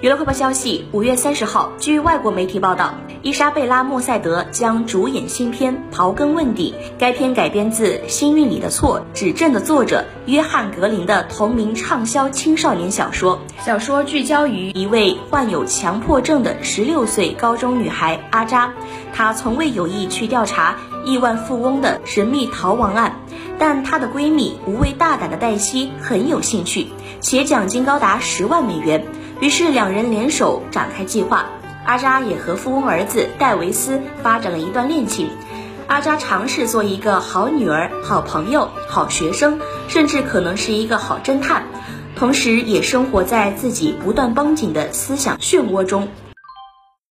娱乐快报消息：五月三十号，据外国媒体报道，伊莎贝拉·莫塞德将主演新片《刨根问底》。该片改编自《星运里的错》指证的作者约翰·格林的同名畅销青少年小说。小说聚焦于一位患有强迫症的十六岁高中女孩阿扎，她从未有意去调查亿万富翁的神秘逃亡案，但她的闺蜜无畏大胆的黛西很有兴趣，且奖金高达十万美元。于是两人联手展开计划，阿扎也和富翁儿子戴维斯发展了一段恋情。阿扎尝试做一个好女儿、好朋友、好学生，甚至可能是一个好侦探，同时也生活在自己不断绷紧的思想漩涡中。